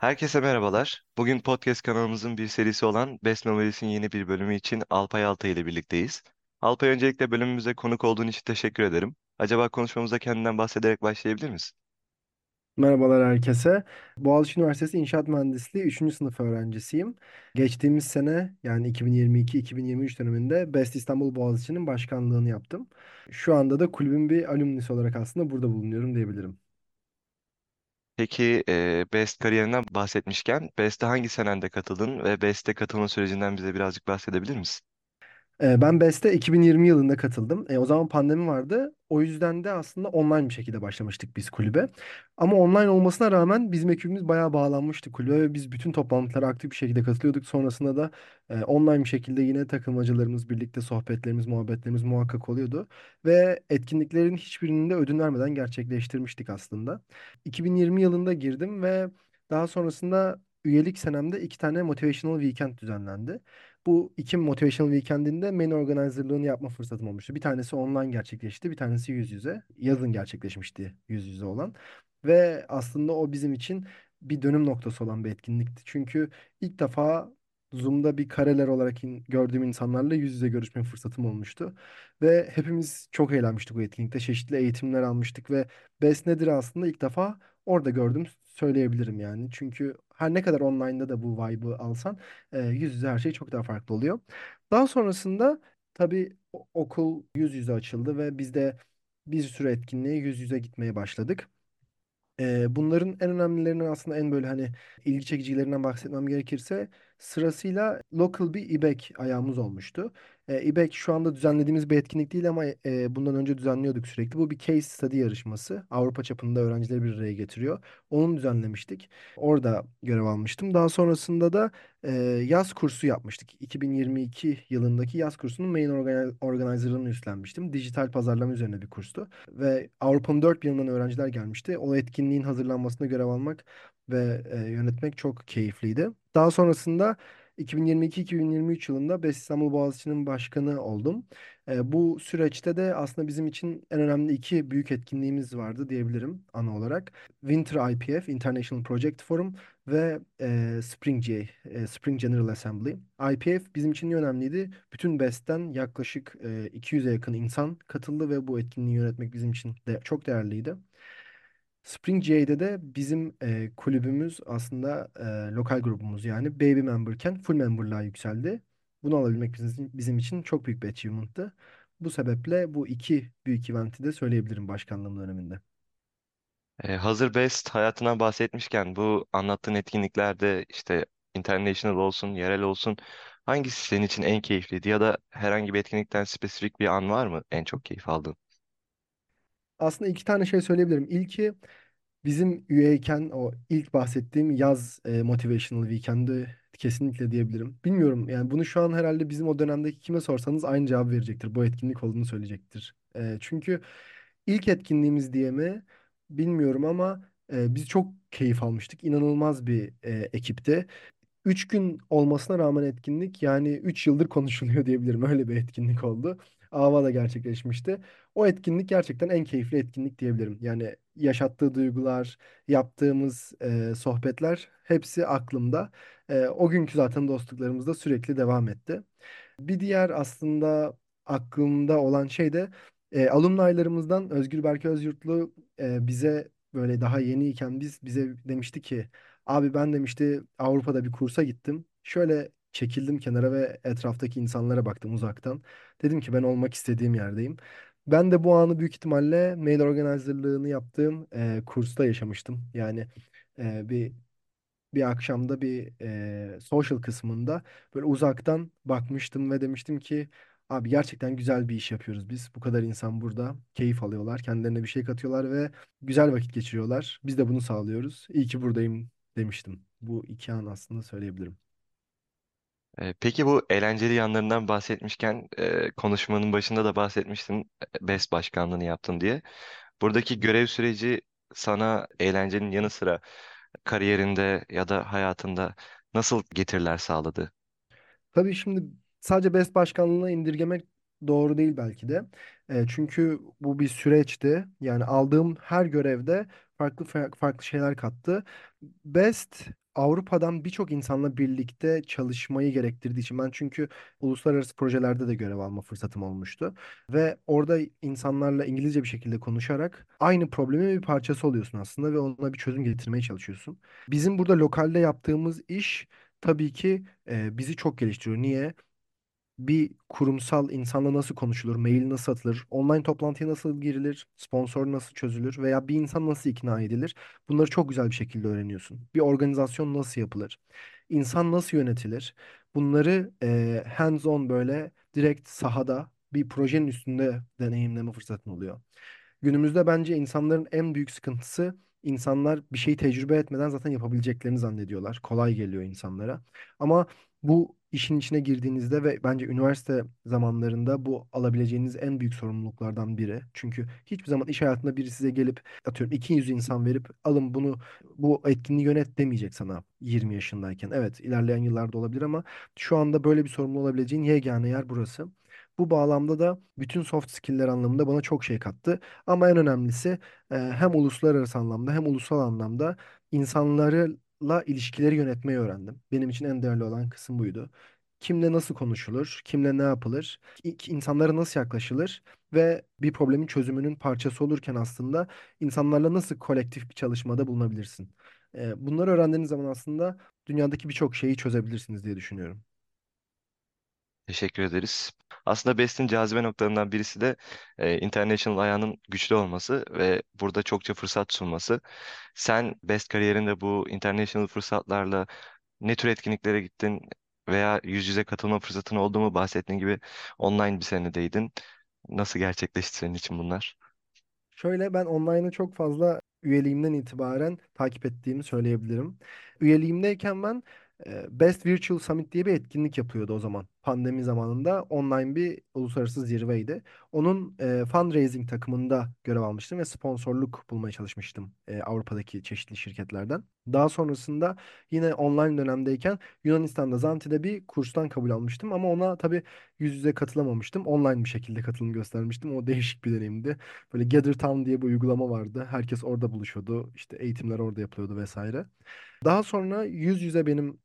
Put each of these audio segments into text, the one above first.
Herkese merhabalar. Bugün podcast kanalımızın bir serisi olan Best Memories'in yeni bir bölümü için Alpay Altay ile birlikteyiz. Alpay öncelikle bölümümüze konuk olduğun için teşekkür ederim. Acaba konuşmamıza kendinden bahsederek başlayabilir misin? Merhabalar herkese. Boğaziçi Üniversitesi İnşaat Mühendisliği üçüncü sınıf öğrencisiyim. Geçtiğimiz sene yani 2022-2023 döneminde Best İstanbul Boğaziçi'nin başkanlığını yaptım. Şu anda da kulübün bir alumnisi olarak aslında burada bulunuyorum diyebilirim. Peki e, Best kariyerinden bahsetmişken Best'e hangi senende katıldın ve Best'e katılma sürecinden bize birazcık bahsedebilir misin? Ee, Ben BES'te 2020 yılında katıldım. E, o zaman pandemi vardı. O yüzden de aslında online bir şekilde başlamıştık biz kulübe. Ama online olmasına rağmen bizim ekibimiz bayağı bağlanmıştı kulübe ve biz bütün toplantılara aktif bir şekilde katılıyorduk. Sonrasında da e, online bir şekilde yine takılmacalarımız, birlikte sohbetlerimiz, muhabbetlerimiz muhakkak oluyordu. Ve etkinliklerin hiçbirini de ödün vermeden gerçekleştirmiştik aslında. 2020 yılında girdim ve daha sonrasında üyelik senemde iki tane Motivational Weekend düzenlendi. Bu iki Motivational Weekend'inde main organizer'lığını yapma fırsatım olmuştu. Bir tanesi online gerçekleşti, bir tanesi yüz yüze. Yazın gerçekleşmişti yüz yüze olan. Ve aslında o bizim için bir dönüm noktası olan bir etkinlikti. Çünkü ilk defa Zoom'da bir kareler olarak in- gördüğüm insanlarla yüz yüze görüşme fırsatım olmuştu. Ve hepimiz çok eğlenmiştik bu etkinlikte. Çeşitli eğitimler almıştık ve Best nedir aslında ilk defa orada gördüm söyleyebilirim yani. Çünkü her ne kadar online'da da bu vibe'ı alsan e, yüz yüze her şey çok daha farklı oluyor. Daha sonrasında tabii okul yüz yüze açıldı ve biz de bir sürü etkinliğe yüz yüze gitmeye başladık. Ee, bunların en önemlilerinden aslında en böyle hani ilgi çekicilerinden bahsetmem gerekirse sırasıyla local bir İBEK ayağımız olmuştu. Ee, İBEK şu anda düzenlediğimiz bir etkinlik değil ama e, bundan önce düzenliyorduk sürekli. Bu bir case study yarışması. Avrupa çapında öğrencileri bir araya getiriyor. Onu düzenlemiştik. Orada görev almıştım. Daha sonrasında da e, yaz kursu yapmıştık. 2022 yılındaki yaz kursunun main organi- organizer'ını üstlenmiştim. Dijital pazarlama üzerine bir kurstu ve Avrupa'nın dört bir yanından öğrenciler gelmişti. O etkinliğin hazırlanmasına görev almak ve e, yönetmek çok keyifliydi. Daha sonrasında 2022-2023 yılında BES İstanbul Boğaziçi'nin başkanı oldum. E, bu süreçte de aslında bizim için en önemli iki büyük etkinliğimiz vardı diyebilirim ana olarak. Winter IPF, International Project Forum ve e, Spring G, e, Spring General Assembly. IPF bizim için niye önemliydi? Bütün BES'ten yaklaşık e, 200'e yakın insan katıldı ve bu etkinliği yönetmek bizim için de çok değerliydi. Spring J'de de bizim e, kulübümüz aslında e, lokal grubumuz yani baby memberken full memberlığa yükseldi. Bunu alabilmek bizim, bizim için çok büyük bir achievement'tı. Bu sebeple bu iki büyük eventi de söyleyebilirim başkanlığım döneminde. E, hazır Best hayatından bahsetmişken bu anlattığın etkinliklerde işte international olsun, yerel olsun hangisi senin için en keyifliydi ya da herhangi bir etkinlikten spesifik bir an var mı en çok keyif aldığın? Aslında iki tane şey söyleyebilirim. İlki Bizim üyeyken o ilk bahsettiğim yaz e, motivational weekend'i kesinlikle diyebilirim. Bilmiyorum yani bunu şu an herhalde bizim o dönemdeki kime sorsanız aynı cevap verecektir. Bu etkinlik olduğunu söyleyecektir. E, çünkü ilk etkinliğimiz diye mi bilmiyorum ama e, biz çok keyif almıştık. İnanılmaz bir e, ekipti. Üç gün olmasına rağmen etkinlik yani üç yıldır konuşuluyor diyebilirim. Öyle bir etkinlik oldu. Ava da gerçekleşmişti. O etkinlik gerçekten en keyifli etkinlik diyebilirim. Yani yaşattığı duygular, yaptığımız e, sohbetler hepsi aklımda. E, o günkü zaten dostluklarımız da sürekli devam etti. Bir diğer aslında aklımda olan şey de e, alumnaylarımızdan Özgür Berke Özyurtlu e, bize böyle daha yeniyken biz bize demişti ki abi ben demişti Avrupa'da bir kursa gittim. Şöyle çekildim kenara ve etraftaki insanlara baktım uzaktan. Dedim ki ben olmak istediğim yerdeyim. Ben de bu anı büyük ihtimalle mail organizerlığını yaptığım e, kursta yaşamıştım. Yani e, bir bir akşamda bir e, social kısmında böyle uzaktan bakmıştım ve demiştim ki abi gerçekten güzel bir iş yapıyoruz biz. Bu kadar insan burada keyif alıyorlar, kendilerine bir şey katıyorlar ve güzel vakit geçiriyorlar. Biz de bunu sağlıyoruz. İyi ki buradayım demiştim. Bu iki an aslında söyleyebilirim. Peki bu eğlenceli yanlarından bahsetmişken konuşmanın başında da bahsetmiştin e, BES başkanlığını yaptın diye. Buradaki görev süreci sana eğlencenin yanı sıra kariyerinde ya da hayatında nasıl getiriler sağladı? Tabii şimdi sadece BES başkanlığına indirgemek doğru değil belki de. E, çünkü bu bir süreçti. Yani aldığım her görevde farklı fa- farklı şeyler kattı. Best Avrupa'dan birçok insanla birlikte çalışmayı gerektirdiği için ben çünkü uluslararası projelerde de görev alma fırsatım olmuştu. Ve orada insanlarla İngilizce bir şekilde konuşarak aynı problemin bir parçası oluyorsun aslında ve ona bir çözüm getirmeye çalışıyorsun. Bizim burada lokalde yaptığımız iş tabii ki e, bizi çok geliştiriyor. Niye? Bir kurumsal insanla nasıl konuşulur, mail nasıl atılır, online toplantıya nasıl girilir, sponsor nasıl çözülür veya bir insan nasıl ikna edilir? Bunları çok güzel bir şekilde öğreniyorsun. Bir organizasyon nasıl yapılır? İnsan nasıl yönetilir? Bunları eee hands-on böyle direkt sahada bir projenin üstünde deneyimleme fırsatın oluyor. Günümüzde bence insanların en büyük sıkıntısı insanlar bir şeyi tecrübe etmeden zaten yapabileceklerini zannediyorlar. Kolay geliyor insanlara. Ama bu işin içine girdiğinizde ve bence üniversite zamanlarında bu alabileceğiniz en büyük sorumluluklardan biri. Çünkü hiçbir zaman iş hayatında biri size gelip atıyorum 200 insan verip alın bunu bu etkinliği yönet demeyecek sana 20 yaşındayken. Evet ilerleyen yıllarda olabilir ama şu anda böyle bir sorumlu olabileceğin yegane yer burası. Bu bağlamda da bütün soft skill'ler anlamında bana çok şey kattı. Ama en önemlisi hem uluslararası anlamda hem ulusal anlamda insanlarla ilişkileri yönetmeyi öğrendim. Benim için en değerli olan kısım buydu. Kimle nasıl konuşulur, kimle ne yapılır, insanlara nasıl yaklaşılır ve bir problemin çözümünün parçası olurken aslında insanlarla nasıl kolektif bir çalışmada bulunabilirsin. Bunları öğrendiğiniz zaman aslında dünyadaki birçok şeyi çözebilirsiniz diye düşünüyorum. Teşekkür ederiz. Aslında BEST'in cazibe noktalarından birisi de e, international ayağının güçlü olması ve burada çokça fırsat sunması. Sen BEST kariyerinde bu international fırsatlarla ne tür etkinliklere gittin veya yüz yüze katılma fırsatın oldu mu? Bahsettiğin gibi online bir senedeydin. Nasıl gerçekleşti senin için bunlar? Şöyle ben online'ı çok fazla üyeliğimden itibaren takip ettiğimi söyleyebilirim. Üyeliğimdeyken ben Best Virtual Summit diye bir etkinlik yapıyordu o zaman. Pandemi zamanında online bir uluslararası zirveydi. Onun e, fundraising takımında görev almıştım ve sponsorluk bulmaya çalışmıştım e, Avrupa'daki çeşitli şirketlerden. Daha sonrasında yine online dönemdeyken Yunanistan'da Zanti'de bir kurstan kabul almıştım ama ona tabii yüz yüze katılamamıştım. Online bir şekilde katılım göstermiştim. O değişik bir deneyimdi. Böyle Gather Town diye bir uygulama vardı. Herkes orada buluşuyordu. İşte eğitimler orada yapılıyordu vesaire. Daha sonra yüz yüze benim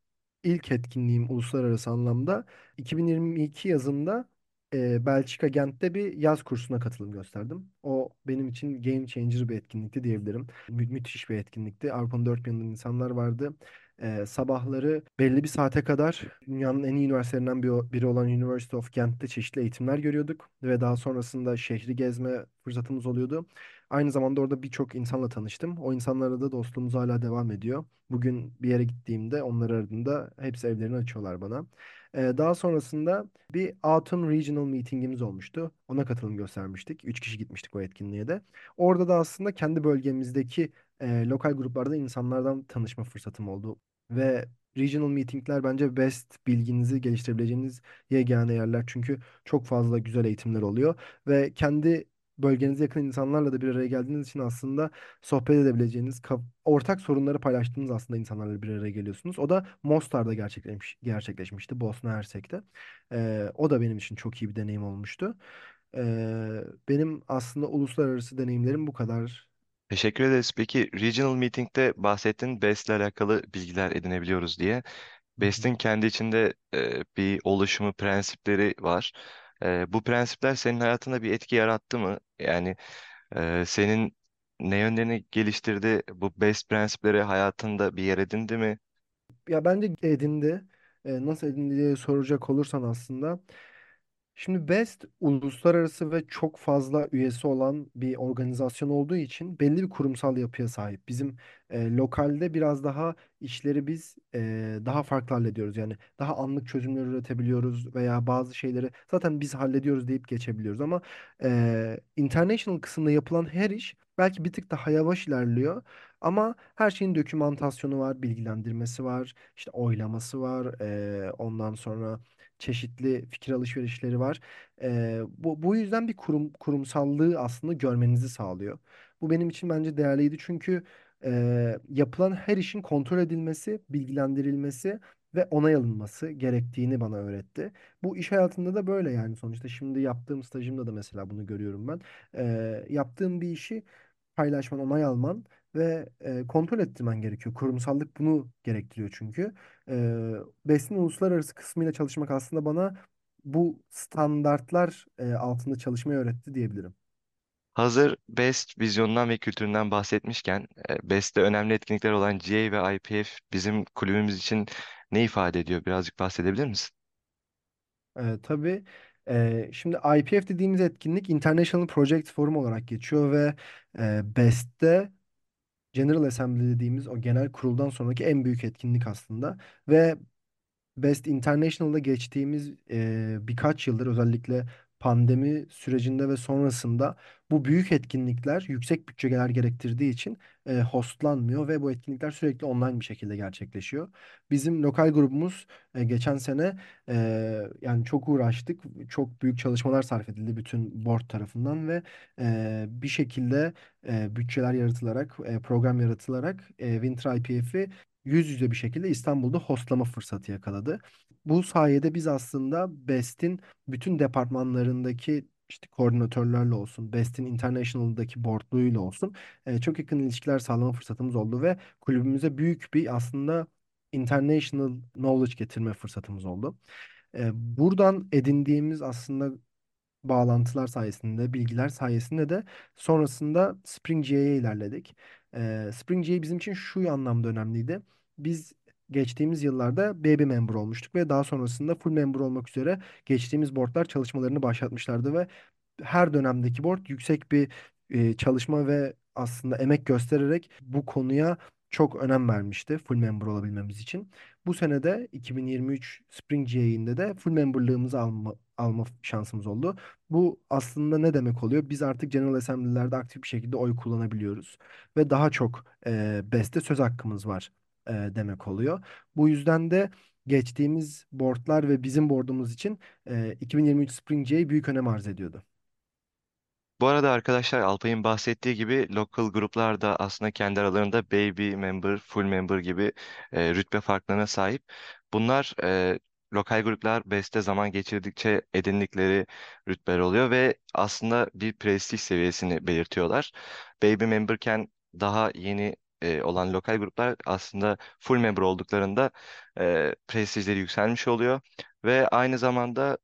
ilk etkinliğim uluslararası anlamda 2022 yazında e, Belçika Gent'te bir yaz kursuna katılım gösterdim. O benim için game changer bir etkinlikti diyebilirim. Mü- müthiş bir etkinlikti. Avrupa'nın dört bir yanından insanlar vardı. E, sabahları belli bir saate kadar dünyanın en iyi üniversitelerinden bir- biri olan University of Gent'te çeşitli eğitimler görüyorduk ve daha sonrasında şehri gezme fırsatımız oluyordu. Aynı zamanda orada birçok insanla tanıştım. O insanlarla da dostluğumuz hala devam ediyor. Bugün bir yere gittiğimde onları aradığımda hepsi evlerini açıyorlar bana. Ee, daha sonrasında bir Autumn Regional Meeting'imiz olmuştu. Ona katılım göstermiştik. Üç kişi gitmiştik o etkinliğe de. Orada da aslında kendi bölgemizdeki e, lokal gruplarda insanlardan tanışma fırsatım oldu. Ve Regional meetingler bence best bilginizi geliştirebileceğiniz yegane yerler. Çünkü çok fazla güzel eğitimler oluyor. Ve kendi bölgenize yakın insanlarla da bir araya geldiğiniz için aslında sohbet edebileceğiniz, ortak sorunları paylaştığınız aslında insanlarla bir araya geliyorsunuz. O da Mostar'da gerçekleşmiş, gerçekleşmişti, Bosna Hersek'te. Ee, o da benim için çok iyi bir deneyim olmuştu. Ee, benim aslında uluslararası deneyimlerim bu kadar. Teşekkür ederiz. Peki Regional Meeting'de bahsettin BEST ile alakalı bilgiler edinebiliyoruz diye. BEST'in kendi içinde e, bir oluşumu prensipleri var. E, bu prensipler senin hayatında bir etki yarattı mı? Yani e, senin ne yönlerini geliştirdi? Bu BEST prensipleri hayatında bir yer edindi mi? Ya bence edindi. Nasıl edindi diye soracak olursan aslında. Şimdi BEST uluslararası ve çok fazla üyesi olan bir organizasyon olduğu için belli bir kurumsal yapıya sahip. Bizim e, lokalde biraz daha işleri biz e, daha farklı hallediyoruz. Yani daha anlık çözümler üretebiliyoruz veya bazı şeyleri zaten biz hallediyoruz deyip geçebiliyoruz. Ama e, international kısımda yapılan her iş belki bir tık daha yavaş ilerliyor. Ama her şeyin dokümantasyonu var, bilgilendirmesi var, işte oylaması var. e, ondan sonra çeşitli fikir alışverişleri var. Ee, bu, bu yüzden bir kurum, kurumsallığı aslında görmenizi sağlıyor. Bu benim için bence değerliydi çünkü e, yapılan her işin kontrol edilmesi, bilgilendirilmesi ve onay alınması gerektiğini bana öğretti. Bu iş hayatında da böyle yani sonuçta şimdi yaptığım stajımda da mesela bunu görüyorum ben. Ee, yaptığım bir işi paylaşman, onay alman ve e, kontrol ettirmen gerekiyor. Kurumsallık bunu gerektiriyor çünkü. E, BES'in uluslararası kısmıyla çalışmak aslında bana bu standartlar e, altında çalışmayı öğretti diyebilirim. Hazır BEST vizyonundan ve kültüründen bahsetmişken, e, BEST'te önemli etkinlikler olan GA ve IPF bizim kulübümüz için ne ifade ediyor? Birazcık bahsedebilir misin? E, tabii. E, şimdi IPF dediğimiz etkinlik International Project Forum olarak geçiyor ve e, BES'te General Assembly dediğimiz o genel kuruldan sonraki en büyük etkinlik aslında. Ve Best International'da geçtiğimiz e, birkaç yıldır özellikle pandemi sürecinde ve sonrasında bu büyük etkinlikler yüksek bütçeler gerektirdiği için e, hostlanmıyor ve bu etkinlikler sürekli online bir şekilde gerçekleşiyor. Bizim lokal grubumuz e, geçen sene e, yani çok uğraştık, çok büyük çalışmalar sarf edildi bütün board tarafından ve e, bir şekilde e, bütçeler yaratılarak, e, program yaratılarak e, Winter IPF'i yüz yüze bir şekilde İstanbul'da hostlama fırsatı yakaladı. Bu sayede biz aslında BEST'in bütün departmanlarındaki işte koordinatörlerle olsun, BEST'in International'daki boardluğuyla olsun e, çok yakın ilişkiler sağlama fırsatımız oldu ve kulübümüze büyük bir aslında international knowledge getirme fırsatımız oldu. E, buradan edindiğimiz aslında bağlantılar sayesinde, bilgiler sayesinde de sonrasında Spring GA'ya ilerledik. Ee, Spring GA bizim için şu anlamda önemliydi. Biz geçtiğimiz yıllarda baby member olmuştuk ve daha sonrasında full member olmak üzere geçtiğimiz boardlar çalışmalarını başlatmışlardı ve her dönemdeki board yüksek bir e, çalışma ve aslında emek göstererek bu konuya çok önem vermişti full member olabilmemiz için. Bu sene de 2023 Spring GA'inde de full memberlığımızı alma, alma şansımız oldu. Bu aslında ne demek oluyor? Biz artık General Assembly'lerde aktif bir şekilde oy kullanabiliyoruz ve daha çok e, BES'te söz hakkımız var e, demek oluyor. Bu yüzden de geçtiğimiz boardlar ve bizim boardumuz için e, 2023 Spring GA büyük önem arz ediyordu. Bu arada arkadaşlar Alpay'ın bahsettiği gibi local gruplar da aslında kendi aralarında baby member, full member gibi e, rütbe farklarına sahip. Bunlar e, lokal gruplar BES'te zaman geçirdikçe edindikleri rütbeler oluyor ve aslında bir prestij seviyesini belirtiyorlar. Baby memberken daha yeni e, olan lokal gruplar aslında full member olduklarında e, prestijleri yükselmiş oluyor ve aynı zamanda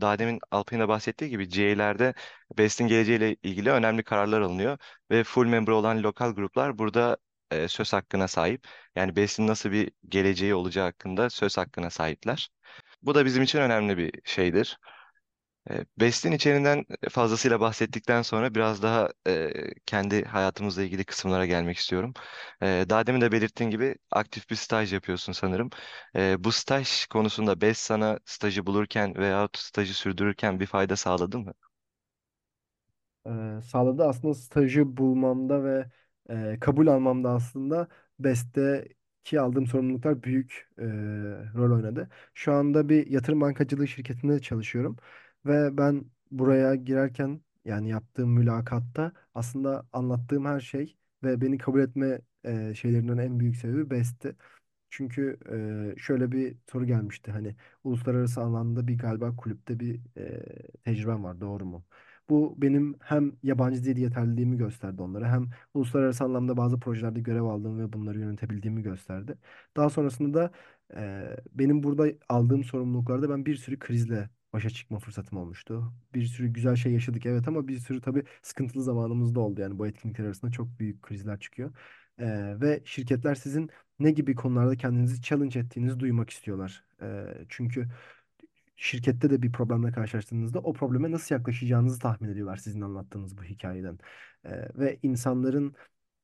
daha demin Alpay'ın da bahsettiği gibi GA'lerde Best'in geleceğiyle ilgili önemli kararlar alınıyor ve full member olan lokal gruplar burada e, söz hakkına sahip. Yani Best'in nasıl bir geleceği olacağı hakkında söz hakkına sahipler. Bu da bizim için önemli bir şeydir. Best'in içeriğinden fazlasıyla bahsettikten sonra biraz daha e, kendi hayatımızla ilgili kısımlara gelmek istiyorum. E, daha demin de belirttiğin gibi aktif bir staj yapıyorsun sanırım. E, bu staj konusunda Best sana stajı bulurken veyahut stajı sürdürürken bir fayda sağladı mı? sağladı. Aslında stajı bulmamda ve e, kabul almamda aslında BES'teki aldığım sorumluluklar büyük e, rol oynadı. Şu anda bir yatırım bankacılığı şirketinde çalışıyorum ve ben buraya girerken yani yaptığım mülakatta aslında anlattığım her şey ve beni kabul etme e, şeylerinden en büyük sebebi BES'ti. Çünkü e, şöyle bir soru gelmişti hani uluslararası alanda bir galiba kulüpte bir e, tecrübem var doğru mu? Bu benim hem yabancı dil yeterliliğimi gösterdi onlara hem uluslararası anlamda bazı projelerde görev aldığımı ve bunları yönetebildiğimi gösterdi. Daha sonrasında da e, benim burada aldığım sorumluluklarda ben bir sürü krizle başa çıkma fırsatım olmuştu. Bir sürü güzel şey yaşadık evet ama bir sürü tabii sıkıntılı zamanımız da oldu. Yani bu etkinlikler arasında çok büyük krizler çıkıyor. E, ve şirketler sizin ne gibi konularda kendinizi challenge ettiğinizi duymak istiyorlar. E, çünkü şirkette de bir problemle karşılaştığınızda o probleme nasıl yaklaşacağınızı tahmin ediyorlar sizin anlattığınız bu hikayeden. Ee, ve insanların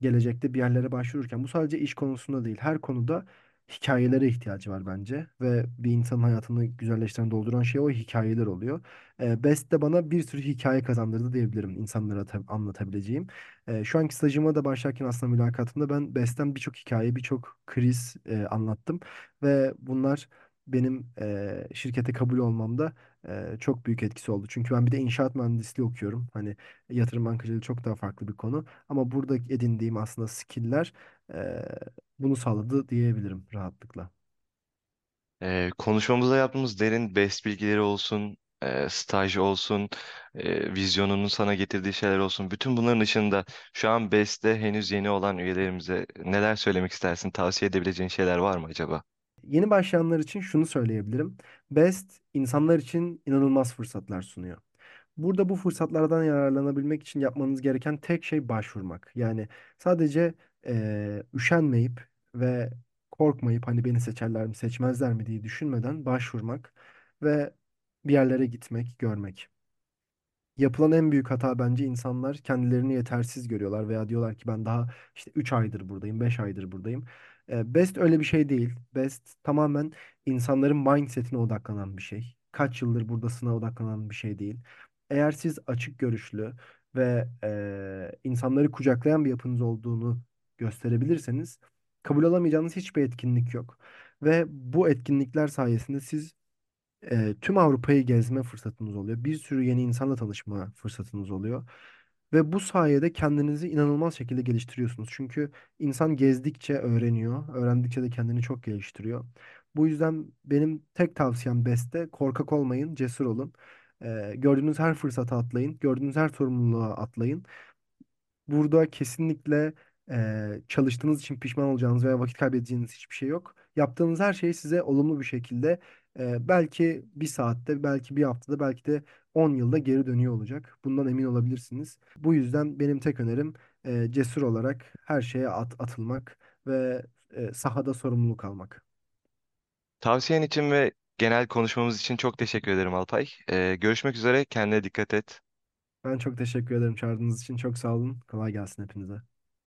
gelecekte bir yerlere başvururken bu sadece iş konusunda değil her konuda hikayelere ihtiyacı var bence ve bir insanın hayatını güzelleştiren dolduran şey o hikayeler oluyor. Ee, Best de bana bir sürü hikaye kazandırdı diyebilirim insanlara tab- anlatabileceğim. Ee, şu anki stajıma da başlarken aslında mülakatımda ben Best'ten birçok hikaye, birçok kriz e, anlattım ve bunlar benim eee, şirkete kabul olmamda eee, çok büyük etkisi oldu. Çünkü ben bir de inşaat mühendisliği okuyorum. Hani yatırım bankacılığı çok daha farklı bir konu. Ama burada edindiğim aslında skill'ler bunu sağladı diyebilirim rahatlıkla. E, konuşmamızda yaptığımız derin Best bilgileri olsun, e, staj olsun, e, vizyonunun sana getirdiği şeyler olsun. Bütün bunların dışında şu an BES'te henüz yeni olan üyelerimize neler söylemek istersin? Tavsiye edebileceğin şeyler var mı acaba? Yeni başlayanlar için şunu söyleyebilirim. Best insanlar için inanılmaz fırsatlar sunuyor. Burada bu fırsatlardan yararlanabilmek için yapmanız gereken tek şey başvurmak. Yani sadece eee, üşenmeyip ve korkmayıp hani beni seçerler mi seçmezler mi diye düşünmeden başvurmak ve bir yerlere gitmek, görmek. Yapılan en büyük hata bence insanlar kendilerini yetersiz görüyorlar veya diyorlar ki ben daha işte 3 aydır buradayım, 5 aydır buradayım. E, Best öyle bir şey değil. Best tamamen insanların mindsetine odaklanan bir şey. Kaç yıldır buradasına odaklanan bir şey değil. Eğer siz açık görüşlü ve e, insanları kucaklayan bir yapınız olduğunu gösterebilirseniz kabul alamayacağınız hiçbir etkinlik yok. Ve bu etkinlikler sayesinde siz e, tüm Avrupa'yı gezme fırsatınız oluyor. Bir sürü yeni insanla tanışma fırsatınız oluyor. Ve bu sayede kendinizi inanılmaz şekilde geliştiriyorsunuz. Çünkü insan gezdikçe öğreniyor, öğrendikçe de kendini çok geliştiriyor. Bu yüzden benim tek tavsiyem BES'te korkak olmayın, cesur olun. E, gördüğünüz her fırsata atlayın, gördüğünüz her sorumluluğa atlayın. Burada kesinlikle eee, çalıştığınız için pişman olacağınız veya vakit kaybedeceğiniz hiçbir şey yok. Yaptığınız her şey size olumlu bir şekilde eee, belki bir saatte, belki bir haftada, belki de 10 yılda geri dönüyor olacak. Bundan emin olabilirsiniz. Bu yüzden benim tek önerim eee, cesur olarak her şeye at, atılmak ve eee, sahada sorumluluk almak. Tavsiyen için ve genel konuşmamız için çok teşekkür ederim Alpay. E, görüşmek üzere, kendine dikkat et. Ben çok teşekkür ederim çağırdığınız için. Çok sağ olun. Kolay gelsin hepinize.